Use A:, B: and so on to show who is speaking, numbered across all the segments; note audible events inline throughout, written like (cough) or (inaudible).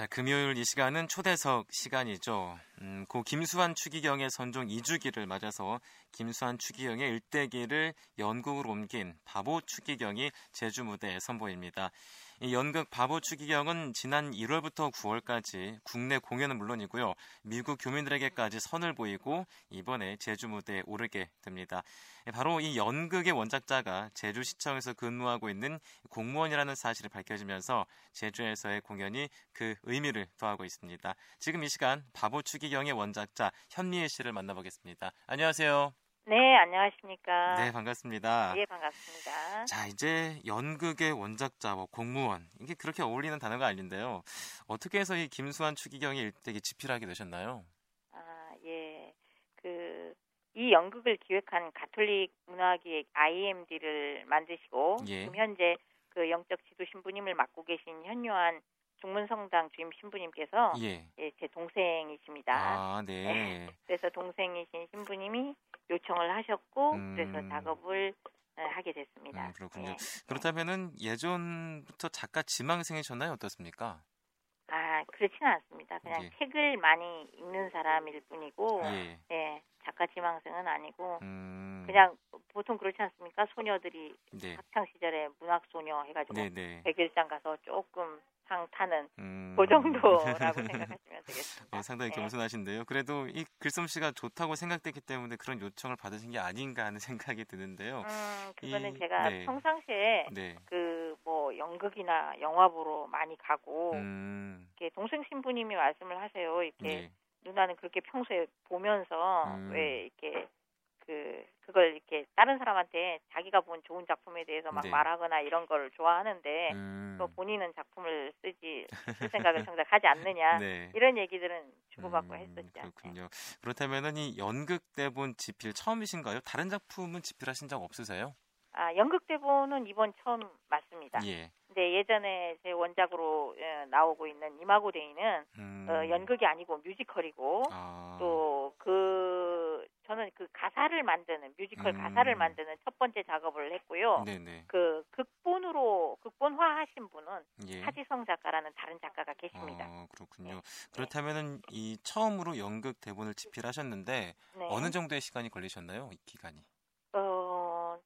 A: 자, 금요일 이 시간은 초대석 시간이죠. 음, 고 김수환 추기경의 선종 2주기를 맞아서 김수환 추기경의 일대기를 연극으로 옮긴 바보 추기경이 제주 무대에 선보입니다. 이 연극 바보 추기경은 지난 1월부터 9월까지 국내 공연은 물론이고요. 미국 교민들에게까지 선을 보이고 이번에 제주 무대에 오르게 됩니다. 바로 이 연극의 원작자가 제주시청에서 근무하고 있는 공무원이라는 사실이 밝혀지면서 제주에서의 공연이 그 의미를 더하고 있습니다. 지금 이 시간 바보 추기경의 원작자 현미애 씨를 만나보겠습니다. 안녕하세요.
B: 네, 안녕하십니까.
A: 네, 반갑습니다.
B: 예, 반갑습니다.
A: 자, 이제 연극의 원작자, 뭐 공무원 이게 그렇게 어울리는 단어가 아닌데요. 어떻게 해서 이 김수환 추기경의 일대기 집필하게 되셨나요?
B: 아, 예. 그, 이 연극을 기획한 가톨릭 문화기획 IMD를 만드시고,
A: 예.
B: 지금 현재 그 영적 지도 신부님을 맡고 계신 현요한 중문성당 주임 신부님께서
A: 예.
B: 예, 제 동생이십니다.
A: 아, 네. (laughs)
B: 그래서 동생이신 신부님이 요청을 하셨고,
A: 음.
B: 그래서 작업을 어, 하게 됐습니다.
A: 음, 그렇군요.
B: 예.
A: 그렇다면은 예전부터 작가 지망생이셨나요? 어떻습니까?
B: 아, 그렇지는 않습니다. 그냥
A: 예.
B: 책을 많이 읽는 사람일 뿐이고,
A: 예.
B: 예, 작가 지망생은 아니고
A: 음.
B: 그냥 보통 그렇지 않습니까? 소녀들이
A: 네.
B: 학창 시절에 문학 소녀 해가지고
A: 네, 네.
B: 백일장 가서 조금 상 타는
A: 음.
B: 그 정도라고 (laughs) 생각하시면 되겠습니다.
A: 어, 상당히
B: 예.
A: 겸손하신데요. 그래도 이 글솜씨가 좋다고 생각됐기 때문에 그런 요청을 받으신 게 아닌가 하는 (laughs) 생각이 드는데요.
B: 음, 그거는
A: 이-
B: 제가
A: 네.
B: 평상시에
A: 네.
B: 그뭐 연극이나 영화 보러 많이 가고
A: 음.
B: 이렇게 동생 신부님이 말씀을 하세요. 이렇게
A: 예.
B: 누나는 그렇게 평소에 보면서
A: 음.
B: 왜 이렇게 그 그걸 이렇게 다른 사람한테 자기가 본 좋은 작품에 대해서 막
A: 네.
B: 말하거나 이런 걸 좋아하는데
A: 음.
B: 또 본인은 작품을 쓰지 쓸 생각을 정작 하지 않느냐 (laughs)
A: 네.
B: 이런 얘기들은 주고받고
A: 음,
B: 했었죠.
A: 그렇군요. 그렇다면은 이 연극 대본 집필 처음이신가요? 다른 작품은 집필하신 적 없으세요?
B: 아 연극 대본은 이번 처음 맞습니다.
A: 예.
B: 근데 예전에 제 원작으로 예, 나오고 있는 이마고 데이는
A: 음.
B: 어, 연극이 아니고 뮤지컬이고
A: 아.
B: 또그 저는 그 가사를 만드는 뮤지컬
A: 음.
B: 가사를 만드는 첫 번째 작업을 했고요.
A: 네네.
B: 그 극본으로 극본화하신 분은
A: 예.
B: 하지성 작가라는 다른 작가가 계십니다.
A: 어, 그렇군요. 그렇다면은 이 처음으로 연극 대본을 집필하셨는데
B: 네.
A: 어느 정도의 시간이 걸리셨나요? 이 기간이?
B: 어,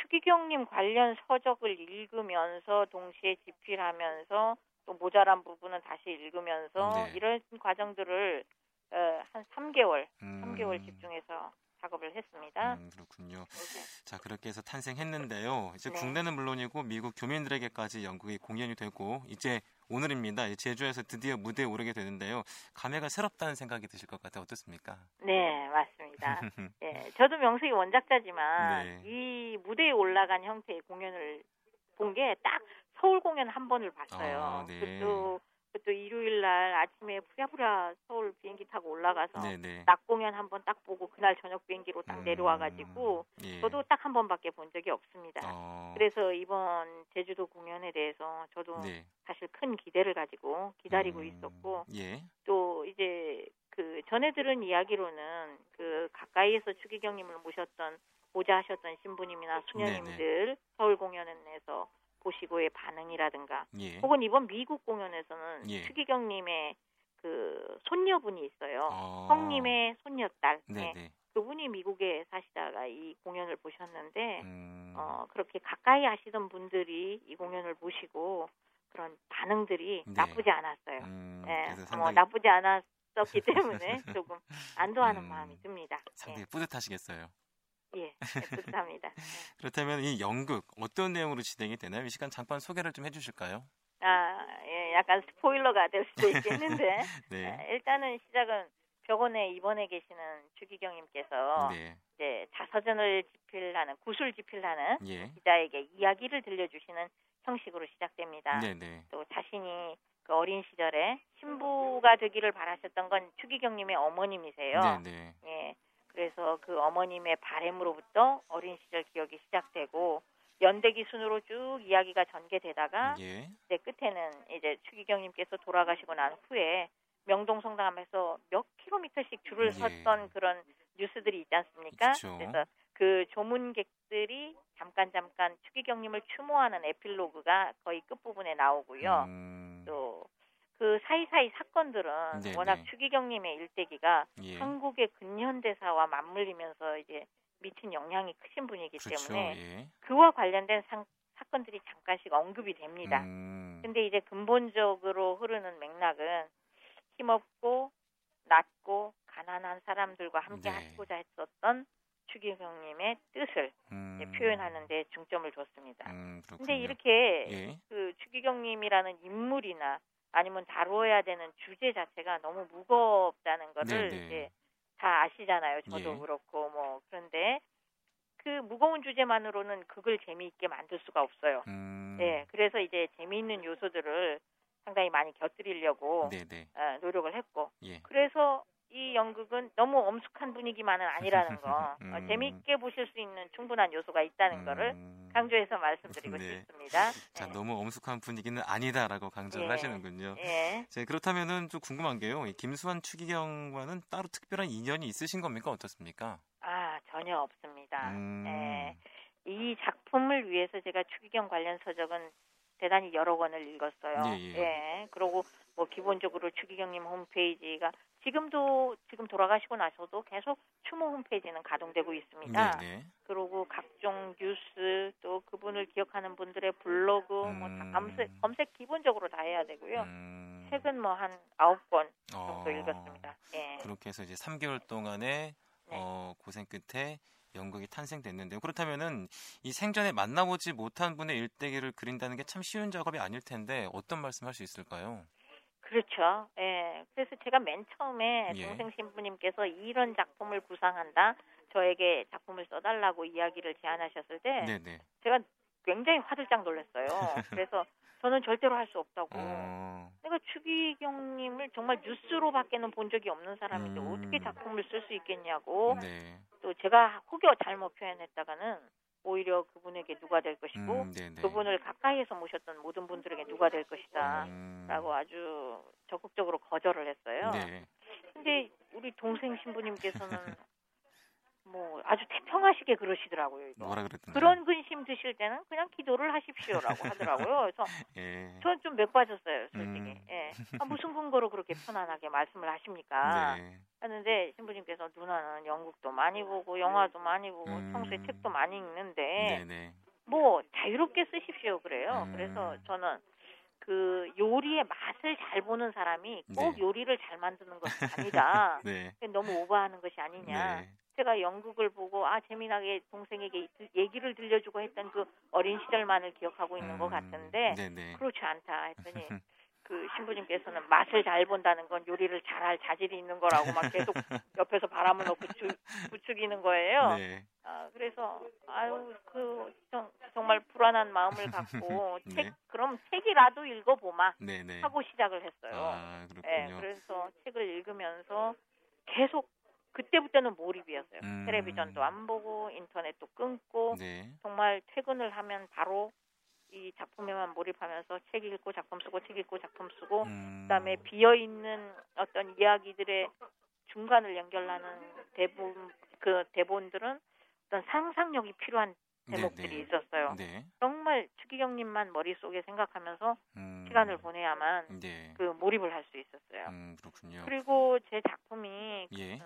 B: 추기경님 관련 서적을 읽으면서 동시에 집필하면서 또 모자란 부분은 다시 읽으면서
A: 네.
B: 이런 과정들을 어, 한 3개월,
A: 음.
B: 3개월 집중해서 작업을 했습니다.
A: 음, 그렇군요.
B: 네.
A: 자, 그렇게 해서 탄생했는데요. 이제
B: 네.
A: 국내는 물론이고 미국 교민들에게까지 연극이 공연이 되고 이제 오늘입니다. 제주에서 드디어 무대에 오르게 되는데요. 감회가 새롭다는 생각이 드실 것 같아요. 어떻습니까?
B: 네, 맞습니다. (laughs) 예, 저도 명색이 원작자지만
A: 네.
B: 이 무대에 올라간 형태의 공연을 본 게 딱 서울 공연 한 번을 봤어요.
A: 아, 네.
B: 그것도 그것도 일요일 날 아침에 부랴부랴 서울 비행기 타고 올라가서
A: 네네.
B: 낮 공연 한번 딱 보고 그날 저녁 비행기로 딱
A: 음,
B: 내려와가지고
A: 예.
B: 저도 딱 한 번밖에 본 적이 없습니다.
A: 어,
B: 그래서 이번 제주도 공연에 대해서 저도
A: 네.
B: 사실 큰 기대를 가지고 기다리고
A: 음,
B: 있었고
A: 예.
B: 또 이제 그 전에 들은 이야기로는 그 가까이에서 추기경님을 모셨던 보좌하셨던 신부님이나 수녀님들 서울 공연에서 보시고의 반응이라든가
A: 예.
B: 혹은 이번 미국 공연에서는
A: 예.
B: 추기경님의 그 손녀분이 있어요.
A: 어,
B: 성님의 손녀딸. 네.
A: 네 네.
B: 그분이 미국에 사시다가 이 공연을 보셨는데
A: 음,
B: 어 그렇게 가까이 하시던 분들이 이 공연을 보시고 그런 반응들이
A: 네.
B: 나쁘지 않았어요.
A: 음,
B: 예, 뭐
A: 상당히
B: 나쁘지 않았었기 (laughs) 때문에 조금 안도하는
A: 음,
B: 마음이 듭니다.
A: 상당히 뿌듯하시겠어요.
B: 예, 예, 네, 뿌듯합니다. (laughs) 예.
A: 그렇다면 이 연극 어떤 내용으로 진행이 되나요? 이 시간 잠깐 소개를 좀 해주실까요?
B: 아, 예, 약간 스포일러가 될 수도 있겠는데 (laughs)
A: 네.
B: 예, 일단은 시작은 벽원에 입원해 계시는 추기경님께서
A: 네.
B: 이제 자서전을 집필하는 구술 집필하는
A: 예.
B: 기자에게 이야기를 들려주시는 형식으로 시작됩니다.
A: 네네.
B: 또 자신이 그 어린 시절에 신부가 되기를 바라셨던 건 추기경님의 어머님이세요.
A: 네네.
B: 예. 그래서 그 어머님의 바램으로부터 어린 시절 기억이 시작되고 연대기 순으로 쭉 이야기가 전개되다가
A: 예.
B: 이제 끝에는 이제 추기경님께서 돌아가시고 난 후에 명동 성당함에서 몇 킬로미터씩 줄을
A: 예.
B: 섰던 그런 뉴스들이 있지 않습니까?
A: 그쵸.
B: 래서 그 조문객들이 잠깐 잠깐 추기경님을 추모하는 에필로그가 거의 끝 부분에 나오고요.
A: 음,
B: 또 그그 사이사이 사건들은
A: 네,
B: 워낙
A: 네.
B: 추기경님의 일대기가
A: 예.
B: 한국의 근현대사와 맞물리면서 이제 미친 영향이 크신 분이기
A: 그렇죠.
B: 때문에
A: 예.
B: 그와 관련된 상- 사건들이 잠깐씩 언급이 됩니다.
A: 음,
B: 근데 이제 근본적으로 흐르는 맥락은 힘없고 낮고 가난한 사람들과 함께
A: 네.
B: 하고자 했었던 추기경님의 뜻을
A: 음,
B: 표현하는 데 중점을 뒀습니다.
A: 음.
B: 근데 이렇게
A: 예.
B: 그 추기경님이라는 인물이나 아니면 다루어야 되는 주제 자체가 너무 무겁다는 거를
A: 네네.
B: 이제 다 아시잖아요. 저도
A: 예.
B: 그렇고 뭐 그런데 그 무거운 주제만으로는 극을 재미있게 만들 수가 없어요.
A: 음,
B: 예, 그래서 이제 재미있는 요소들을 상당히 많이 곁들이려고
A: 네네.
B: 어, 노력을 했고
A: 예.
B: 그래서 이 연극은 너무 엄숙한 분위기만은 아니라는 거 어, (laughs)
A: 음.
B: 재미있게 보실 수 있는 충분한 요소가 있다는 거를
A: 음,
B: 강조해서 말씀드리고
A: 네.
B: 싶습니다.
A: 자,
B: 예.
A: 너무 엄숙한 분위기는 아니다라고 강조를
B: 예.
A: 하시는군요.
B: 예.
A: 자, 그렇다면은 좀 궁금한 게요. 이 김수환 추기경과는 따로 특별한 인연이 있으신 겁니까? 어떻습니까?
B: 아 전혀 없습니다.
A: 음,
B: 예. 이 작품을 위해서 제가 추기경 관련 서적은 대단히 여러 권을 읽었어요.
A: 예, 예.
B: 그리고 뭐 기본적으로 추기경님 홈페이지가 지금도 지금 돌아가시고 나서도 계속 추모 홈페이지는 가동되고 있습니다.
A: 네네.
B: 그리고 각종 뉴스 또 그분을 기억하는 분들의 블로그 뭐다
A: 음.
B: 검색 검색 기본적으로 다 해야 되고요.
A: 음,
B: 책은 뭐 한 아홉 권
A: 어,
B: 정도 읽었습니다. 예.
A: 그렇게 해서 이제 3개월 동안의
B: 네.
A: 어, 고생 끝에 연극이 탄생됐는데요. 그렇다면은 이 생전에 만나보지 못한 분의 일대기를 그린다는 게 참 쉬운 작업이 아닐 텐데 어떤 말씀할 수 있을까요?
B: 그렇죠. 예. 그래서 제가 맨 처음에
A: 예.
B: 동생 신부님께서 이런 작품을 구상한다. 저에게 작품을 써달라고 이야기를 제안하셨을 때
A: 네네.
B: 제가 굉장히 화들짝 놀랐어요. 그래서 저는 절대로 할 수 없다고.
A: 어,
B: 내가 추기경님을 정말 뉴스로밖에는 본 적이 없는 사람인데
A: 음.
B: 어떻게 작품을 쓸 수 있겠냐고.
A: 네.
B: 또 제가 혹여 잘못 표현했다가는 오히려 그분에게 누가 될 것이고
A: 음, 네네.
B: 그분을 가까이에서 모셨던 모든 분들에게 누가 될 것이다.
A: 음,
B: 라고 아주 적극적으로 거절을 했어요.
A: 네.
B: 근데 우리 동생 신부님께서는 (laughs) 뭐 아주 태평하시게 그러시더라고요. 이거.
A: 뭐라 그랬던가요?
B: 그런 근심 드실 때는 그냥 기도를 하십시오라고 하더라고요. (laughs) 그래서
A: 예.
B: 저는 좀 맥 빠졌어요, 솔직히.
A: 음.
B: 예. 아, 무슨 근거로 그렇게 편안하게 말씀을 하십니까?
A: 네.
B: 하는데 신부님께서 누나는 연극도 많이 보고 영화도 많이 보고
A: 음.
B: 평소에 책도 많이 읽는데
A: 네네.
B: 뭐 자유롭게 쓰십시오 그래요.
A: 음.
B: 그래서 저는 그 요리의 맛을 잘 보는 사람이 꼭
A: 네.
B: 요리를 잘 만드는 것은 아니다. (laughs)
A: 네.
B: 너무 오버하는 것이 아니냐.
A: 네.
B: 제가 연극을 보고 아 재미나게 동생에게 이- 얘기를 들려주고 했던 그 어린 시절만을 기억하고 있는 것
A: 음,
B: 같은데
A: 네네.
B: 그렇지 않다 했더니 (laughs) 그 신부님께서는 맛을 잘 본다는 건 요리를 잘할 자질이 있는 거라고 막 계속 (laughs) 옆에서 바람을 넣고 주, 부추기는 거예요.
A: 네.
B: 아, 그래서 아유 그 정, 정말 불안한 마음을 갖고 (laughs)
A: 네.
B: 책 그럼 책이라도 읽어보마
A: 네네.
B: 하고 시작을 했어요.
A: 아,
B: 예,
A: 그렇군요.
B: 그래서 책을 읽으면서 계속 그때부터는 몰입이었어요.
A: 음.
B: 텔레비전도 안 보고 인터넷도 끊고
A: 네.
B: 정말 퇴근을 하면 바로 이 작품에만 몰입하면서 책 읽고 작품 쓰고 책 읽고 작품 쓰고
A: 음.
B: 그다음에 비어 있는 어떤 이야기들의 중간을 연결하는 대본 그 대본들은 어떤 상상력이 필요한 제목들이
A: 네네.
B: 있었어요.
A: 네.
B: 정말 추기경님만 머릿속에 생각하면서
A: 음.
B: 시간을 보내야만
A: 네.
B: 그 몰입을 할 수 있었어요.
A: 음, 그렇군요.
B: 그리고 제 작품이
A: 예.
B: 어,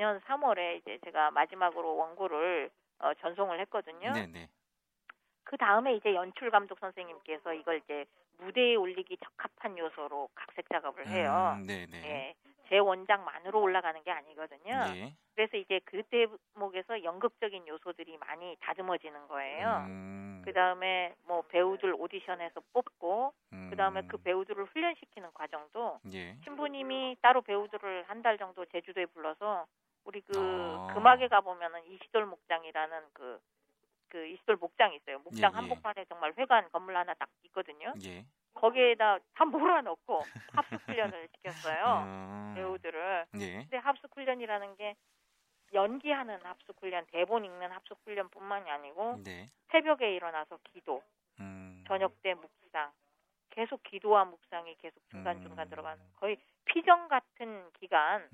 B: 작년 3월에 이제 제가 마지막으로 원고를 어, 전송을 했거든요.
A: 네네.
B: 그 다음에 이제 연출 감독 선생님께서 이걸 이제 무대에 올리기 적합한 요소로 각색 작업을 해요.
A: 음, 네네.
B: 예, 제 원작만으로 올라가는 게 아니거든요.
A: 예.
B: 그래서 이제 그 대목에서 연극적인 요소들이 많이 다듬어지는 거예요.
A: 음,
B: 그 다음에 뭐 배우들 오디션에서 뽑고,
A: 음,
B: 그 다음에 그 배우들을 훈련시키는 과정도
A: 예.
B: 신부님이 따로 배우들을 한 달 정도 제주도에 불러서 우리 그
A: 아.
B: 금악에 가보면은 이시돌 목장이라는 그, 그 이시돌 목장이 있어요. 목장
A: 예, 예.
B: 한복판에 정말 회관 건물 하나 딱 있거든요.
A: 예.
B: 거기에다 다 몰아넣고 (laughs) 합숙 훈련을 시켰어요.
A: 음,
B: 배우들을.
A: 예.
B: 근데 합숙 훈련이라는 게 연기하는 합숙 훈련, 대본 읽는 합숙 훈련뿐만이 아니고
A: 네.
B: 새벽에 일어나서 기도,
A: 음,
B: 저녁 때 묵상, 계속 기도와 묵상이 계속 중간 중간
A: 음.
B: 들어가는 거의 피정 같은 기간을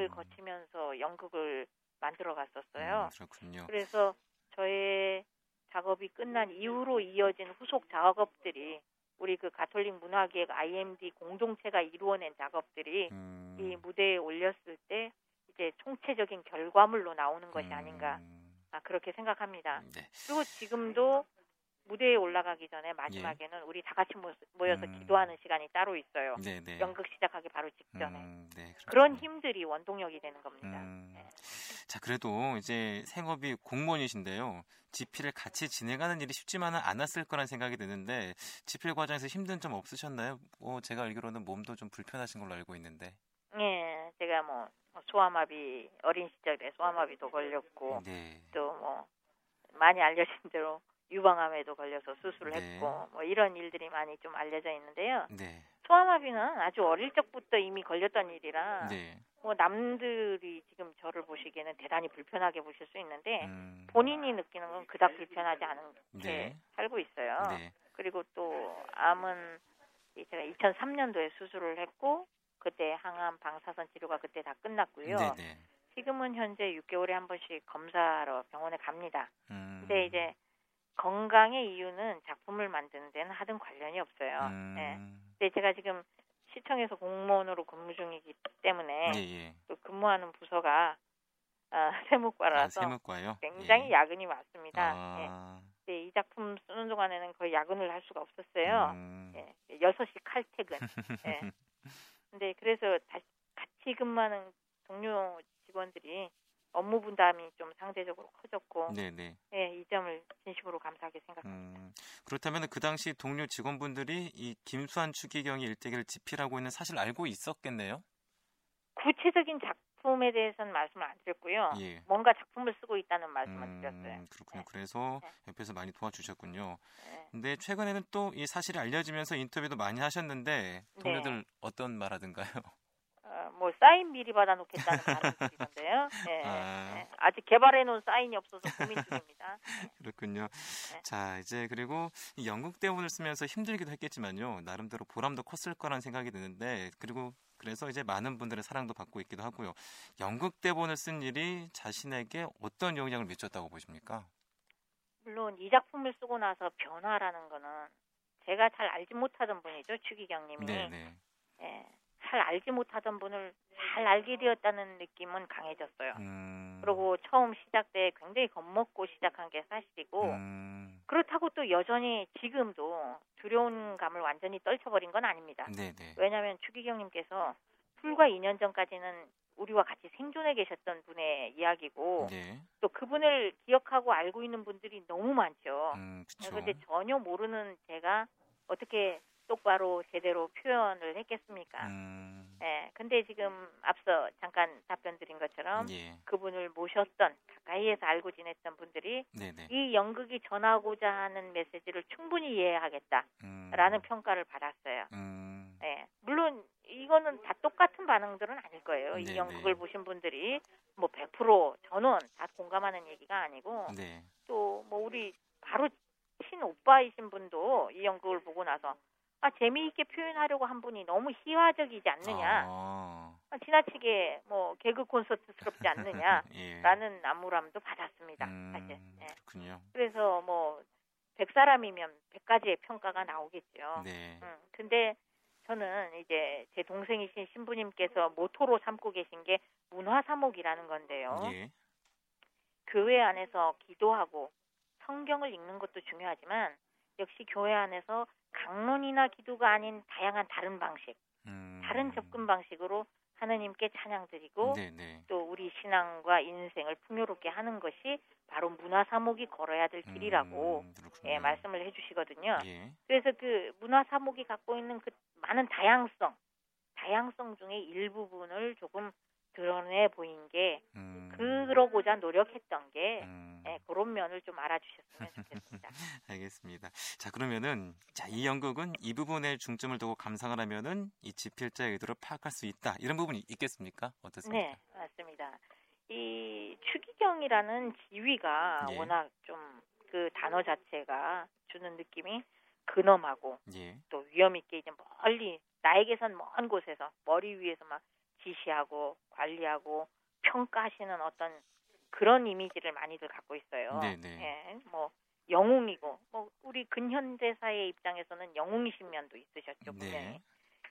A: 음,
B: 거치면서 연극을 만들어
A: 음,
B: 갔었어요.
A: 그렇군요.
B: 그래서 저의 작업이 끝난 이후로 이어진 후속 작업들이 우리 그 가톨릭 문화기획 IMD 공동체가 이루어낸 작업들이
A: 음,
B: 이 무대에 올렸을 때 이제 총체적인 결과물로 나오는 것이 아닌가
A: 음,
B: 아, 그렇게 생각합니다.
A: 네.
B: 그리고 지금도 무대에 올라가기 전에 마지막에는 우리 다 같이 모- 모여서
A: 예. 음.
B: 기도하는 시간이 따로 있어요.
A: 네, 네.
B: 연극 시작하기 바로 직전에
A: 음, 네,
B: 그런. 힘들이 원동력이 되는 겁니다.
A: 음,
B: 네.
A: 자, 그래도 이제 생업이 공무원이신데요. 집필을 같이 진행하는 일이 쉽지만은 않았을 거란 생각이 드는데 집필 과정에서 힘든 점 없으셨나요? 뭐 제가 알기로는 몸도 좀 불편하신 걸로 알고 있는데.
B: 예, 제가 뭐 소아마비 어린 시절에 소아마비도 걸렸고
A: 네.
B: 또뭐 많이 알려진 대로 유방암에도 걸려서 수술을
A: 네.
B: 했고 뭐 이런 일들이 많이 좀 알려져 있는데요.
A: 네.
B: 소아마비는 아주 어릴 적부터 이미 걸렸던 일이라
A: 네.
B: 뭐 남들이 지금 저를 보시기에는 대단히 불편하게 보실 수 있는데
A: 음,
B: 본인이 느끼는 건 그닥 불편하지 않은 채
A: 네.
B: 살고 있어요.
A: 네.
B: 그리고 또 암은 이 제가 2003년도에 수술을 했고 그때 항암 방사선 치료가 그때 다 끝났고요.
A: 네, 네.
B: 지금은 현재 6개월에 한 번씩 검사하러 병원에 갑니다.
A: 음.
B: 근데 이제 건강의 이유는 작품을 만드는 데는 하등 관련이 없어요.
A: 음,
B: 네. 근데 제가 지금 시청에서 공무원으로 근무 중이기 때문에
A: 예, 예.
B: 또 근무하는 부서가 아, (laughs)
A: 아,
B: 세무과라서
A: 세무과요?
B: 굉장히
A: 예.
B: 야근이 많습니다. 예.
A: 아,
B: 근데 이 작품 쓰는 동안에는 거의 야근을 할 수가 없었어요.
A: 음.
B: 예. 6시 칼퇴근. (laughs) 예. 근데 그래서 다시 같이 근무하는 동료 직원들이 업무 분담이 좀 상대적으로 커졌고
A: 네, 네.
B: 예, 이 점을 진심으로 감사하게 생각합니다.
A: 음, 그렇다면 그 당시 동료 직원분들이 이 김수환 추기경이 일대기를 집필하고 있는 사실 알고 있었겠네요.
B: 구체적인 작품에 대해서는 말씀을 안 드렸고요.
A: 예.
B: 뭔가 작품을 쓰고 있다는 말씀을 드렸어요.
A: 음, 그렇군요.
B: 네.
A: 그래서
B: 네.
A: 옆에서 많이 도와주셨군요.
B: 예.
A: 근데 최근에는 또 이 사실이 알려지면서 인터뷰도 많이 하셨는데 동료들 어떤 말 하던가요?
B: 어, 뭐 사인 미리 받아놓겠다는 (laughs) 말을 드리던데요. 예,
A: 아.
B: 예. 아직 개발해놓은 사인이 없어서 고민 중입니다. (laughs)
A: 그렇군요.
B: 네.
A: 자, 이제 그리고 이 연극 대본을 쓰면서 힘들기도 했겠지만요. 나름대로 보람도 컸을 거란 생각이 드는데 그리고 그래서 이제 많은 분들의 사랑도 받고 있기도 하고요. 연극 대본을 쓴 일이 자신에게 어떤 영향을 미쳤다고 보십니까?
B: 물론 이 작품을 쓰고 나서 변화라는 거는 제가 잘 알지 못하던 분이죠 추기경님이
A: 네, 네.
B: 예, 잘 알지 못하던 분을 잘 알게 되었다는 느낌은 강해졌어요.
A: 음.
B: 그리고 처음 시작 때 굉장히 겁먹고 시작한 게 사실이고
A: 음.
B: 그렇다고 또 여전히 지금도 두려운 감을 완전히 떨쳐버린 건 아닙니다.
A: 네, 네.
B: 왜냐하면 추기경님께서 불과 2년 전까지는 우리와 같이 생존해 계셨던 분의 이야기고
A: 네.
B: 또 그분을 기억하고 알고 있는 분들이 너무 많죠.
A: 음.
B: 그런데 전혀 모르는 제가 어떻게 똑바로 제대로 표현을 했겠습니까?
A: 음.
B: 예. 근데 지금 앞서 잠깐 답변 드린 것처럼
A: 예.
B: 그분을 모셨던 가까이에서 알고 지냈던 분들이
A: 네, 네.
B: 이 연극이 전하고자 하는 메시지를 충분히 이해하겠다라는
A: 음.
B: 평가를 받았어요.
A: 음.
B: 예. 물론 이거는 다 똑같은 반응들은 아닐 거예요.
A: 네,
B: 이
A: 네.
B: 연극을 보신 분들이 뭐 100% 전원 다 공감하는 얘기가 아니고
A: 네.
B: 또뭐 우리 바로 친 오빠이신 분도 이 연극을 보고 나서 아 재미있게 표현하려고 한 분이 너무 희화적이지 않느냐
A: 아.
B: 아, 지나치게 뭐 개그 콘서트스럽지 않느냐라는 (laughs)
A: 예.
B: 나무람도 받았습니다
A: 음,
B: 사실 예.
A: 그렇군요.
B: 그래서 뭐 100사람이면 100가지의 평가가 나오겠죠
A: 네.
B: 음, 근데 저는 이제 제 동생이신 신부님께서 모토로 삼고 계신 게 문화 사목이라는 건데요
A: 예.
B: 교회 안에서 기도하고 성경을 읽는 것도 중요하지만 역시 교회 안에서 강론이나 기도가 아닌 다양한 다른 방식,
A: 음.
B: 다른 접근 방식으로 하느님께 찬양 드리고
A: 네, 네.
B: 또 우리 신앙과 인생을 풍요롭게 하는 것이 바로 문화 사목이 걸어야 될 길이라고
A: 음.
B: 예, 말씀을 해주시거든요.
A: 예.
B: 그래서 그 문화 사목이 갖고 있는 그 많은 다양성, 다양성 중에 일부분을 조금 드러내 보인 게
A: 음.
B: 그러고자 노력했던 게
A: 음.
B: 예, 그런 면을 좀 알아주셨으면 좋겠습니다. (laughs)
A: 알겠습니다. 자, 그러면은 자, 이 연극은 이 부분에 중점을 두고 감상을 하면은 이 집필자의 의도를 파악할 수 있다. 이런 부분이 있겠습니까? 어떻습니까?
B: 네, 맞습니다. 이 추기경이라는 지위가
A: 예.
B: 워낙 좀 그 단어 자체가 주는 느낌이 근엄하고
A: 예.
B: 또 위험 있게 이제 멀리 나에게선 먼 곳에서 머리 위에서 막 지시하고 관리하고 평가하시는 어떤 그런 이미지를 많이들 갖고 있어요.
A: 네네.
B: 예, 뭐 영웅이고 뭐 우리 근현대사의 입장에서는 영웅이신 면도 있으셨죠 분명히
A: 네.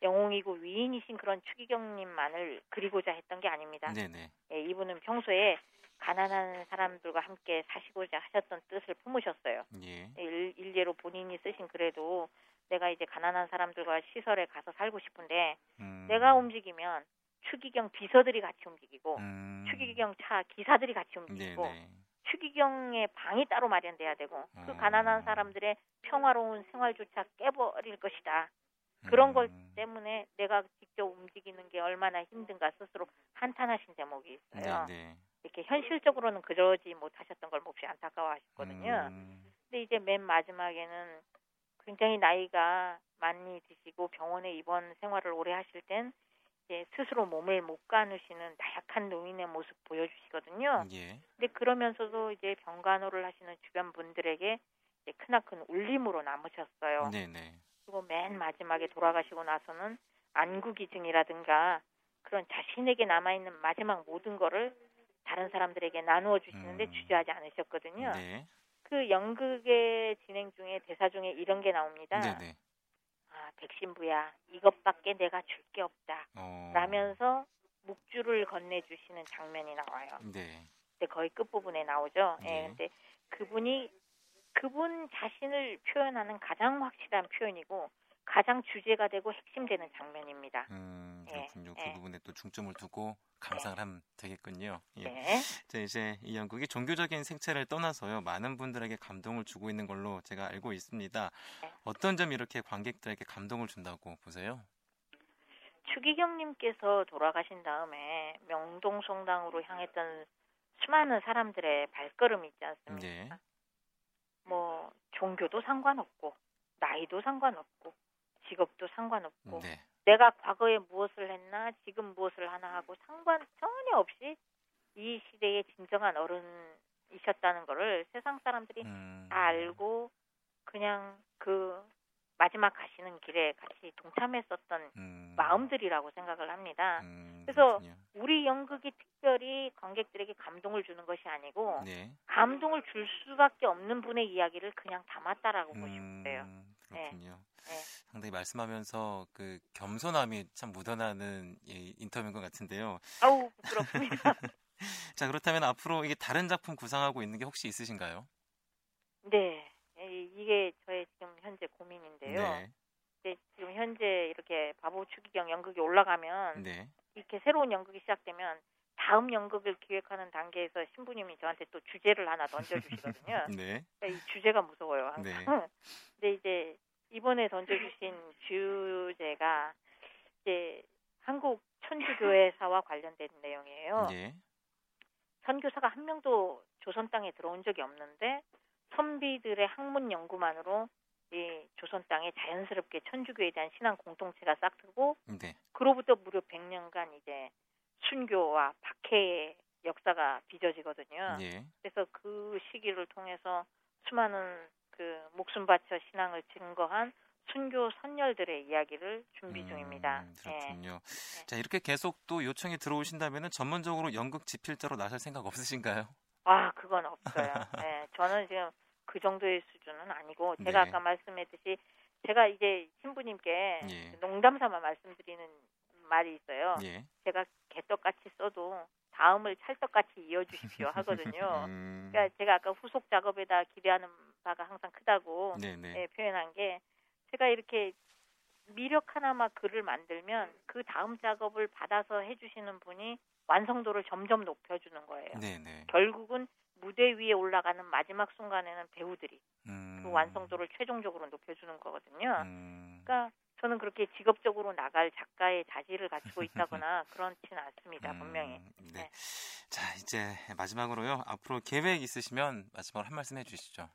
B: 영웅이고 위인이신 그런 추기경님만을 그리고자 했던 게 아닙니다.
A: 네네.
B: 예, 이분은 평소에 가난한 사람들과 함께 사시고자 하셨던 뜻을 품으셨어요.
A: 예.
B: 일, 일례로 본인이 쓰신 글에도 내가 이제 가난한 사람들과 시설에 가서 살고 싶은데
A: 음.
B: 내가 움직이면 추기경 비서들이 같이 움직이고
A: 음.
B: 추기경 차 기사들이 같이 움직이고
A: 네네.
B: 추기경의 방이 따로 마련돼야 되고 그
A: 어.
B: 가난한 사람들의 평화로운 생활조차 깨버릴 것이다. 그런 걸
A: 음.
B: 때문에 내가 직접 움직이는 게 얼마나 힘든가 스스로 한탄하신 대목이 있어요.
A: 네네.
B: 이렇게 현실적으로는 그러지 못하셨던 걸 몹시 안타까워하셨거든요.
A: 음.
B: 근데 이제 맨 마지막에는 굉장히 나이가 많이 드시고 병원에 입원 생활을 오래 하실 땐 이제 스스로 몸을 못 가누시는 나약한 노인의 모습 보여주시거든요.
A: 예.
B: 근데 그러면서도 이제 병간호를 하시는 주변 분들에게 이제 크나큰 울림으로 남으셨어요.
A: 네네.
B: 그리고 맨 마지막에 돌아가시고 나서는 안구기증이라든가 그런 자신에게 남아있는 마지막 모든 거를 다른 사람들에게 나누어 주시는데
A: 음.
B: 주저하지 않으셨거든요.
A: 네.
B: 그 연극의 진행 중에 대사 중에 이런 게 나옵니다.
A: 네네.
B: 아, 백신부야, 이것밖에 내가 줄 게 없다.
A: 어.
B: 라면서 묵주를 건네주시는 장면이 나와요.
A: 네.
B: 근데 거의 끝 부분에 나오죠.
A: 네.
B: 예, 근데 그분이 그분 자신을 표현하는 가장 확실한 표현이고 가장 주제가 되고 핵심되는 장면입니다.
A: 음,
B: 예,
A: 그렇군요. 그
B: 예.
A: 부분에 또 중점을 두고 감상을 하면 되겠군요. 예.
B: 네.
A: 자, 이제 이 연극이 종교적인 색채를 떠나서요. 많은 분들에게 감동을 주고 있는 걸로 제가 알고 있습니다.
B: 네.
A: 어떤 점이 이렇게 관객들에게 감동을 준다고 보세요?
B: 추기경님께서 돌아가신 다음에 명동성당으로 향했던 수많은 사람들의 발걸음이 있지 않습니까?
A: 네.
B: 뭐 종교도 상관없고 나이도 상관없고 직업도 상관없고
A: 네.
B: 내가 과거에 무엇을 했나 지금 무엇을 하나 하고 상관 전혀 없이 이 시대의 진정한 어른이셨다는 거를 세상 사람들이
A: 음,
B: 다 알고 그냥 그 마지막 가시는 길에 같이 동참했었던
A: 음,
B: 마음들이라고 생각을 합니다.
A: 음,
B: 그래서
A: 그렇군요.
B: 우리 연극이 특별히 관객들에게 감동을 주는 것이 아니고
A: 네.
B: 감동을 줄 수밖에 없는 분의 이야기를 그냥 담았다라고 보시면
A: 음,
B: 돼요.
A: 그렇군요.
B: 네.
A: 상당히 말씀하면서 그 겸손함이 참 묻어나는 이 인터뷰인 것 같은데요.
B: 아우 부끄럽습니다. (laughs)
A: 자 그렇다면 앞으로 이게 다른 작품 구상하고 있는 게 혹시 있으신가요?
B: 네, 이- 이게 저의 지금 현재 고민인데요.
A: 네.
B: 지금 현재 이렇게 바보 추기경 연극이 올라가면
A: 네.
B: 이렇게 새로운 연극이 시작되면 다음 연극을 기획하는 단계에서 신부님이 저한테 또 주제를 하나 던져주시거든요. (laughs)
A: 네.
B: 그러니까 이 주제가 무서워요. 항상.
A: 네. (laughs)
B: 근데 이제 이번에 던져주신 주제가 이제 한국 천주교회사와 관련된 내용이에요.
A: 예.
B: 선교사가 한 명도 조선 땅에 들어온 적이 없는데 선비들의 학문 연구만으로 이 조선 땅에 자연스럽게 천주교에 대한 신앙 공동체가 싹트고
A: 네.
B: 그로부터 무려 100년간 이제 순교와 박해의 역사가 빚어지거든요.
A: 예.
B: 그래서 그 시기를 통해서 수많은 그 목숨 바쳐 신앙을 증거한 순교 선열들의 이야기를 준비 중입니다.
A: 음,
B: 예.
A: 그렇군요. 자 이렇게 계속 또 요청이 들어오신다면 전문적으로 연극 집필자로 나설 생각 없으신가요?
B: 아, 그건 없어요. 네, 저는 지금 그 정도의 수준은 아니고 제가
A: 네.
B: 아까 말씀했듯이 제가 이제 신부님께
A: 예.
B: 농담삼아 말씀드리는 말이 있어요.
A: 예.
B: 제가 개떡같이 써도 다음을 찰떡같이 이어주십시오 (laughs) 하거든요.
A: 음,
B: 그러니까 제가 아까 후속 작업에다 기대하는 바가 항상 크다고
A: 네네.
B: 예, 표현한 게 제가 이렇게 미력 하나만 글을 만들면 그 다음 작업을 받아서 해주시는 분이 완성도를 점점 높여주는 거예요.
A: 네네.
B: 결국은 무대 위에 올라가는 마지막 순간에는 배우들이
A: 음,
B: 그 완성도를 최종적으로 높여주는 거거든요.
A: 음,
B: 그러니까 저는 그렇게 직업적으로 나갈 작가의 자질을 갖추고 있다거나 (laughs) 그렇지는 않습니다. 분명히.
A: 음, 네.
B: 네.
A: 자 이제 마지막으로요. 앞으로 계획 있으시면 마지막으로 한 말씀 해주시죠.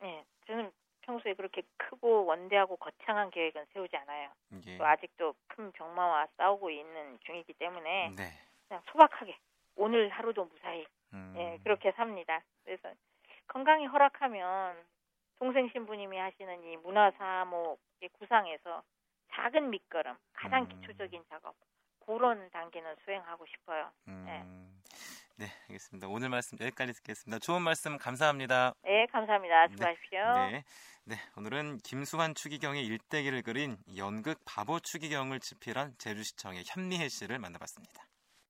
B: 네, 저는 평소에 그렇게 크고 원대하고 거창한 계획은 세우지 않아요.
A: 예.
B: 또 아직도 큰 병마와 싸우고 있는 중이기 때문에
A: 네.
B: 그냥 소박하게 오늘 하루도 무사히
A: 음,
B: 예, 그렇게 삽니다. 그래서 건강이 허락하면 동생 신부님이 하시는 이 문화 사목의 구상에서 작은 밑거름, 가장
A: 음.
B: 기초적인 작업 그런 단계는 수행하고 싶어요.
A: 음,
B: 네.
A: 네, 알겠습니다. 오늘 말씀 여기까지 듣겠습니다. 좋은 말씀 감사합니다.
B: 네, 감사합니다. 수고하십시오.
A: 네, 네, 오늘은 김수환 추기경의 일대기를 그린 연극 바보 추기경을 집필한 제주시청의 현미혜 씨를 만나봤습니다.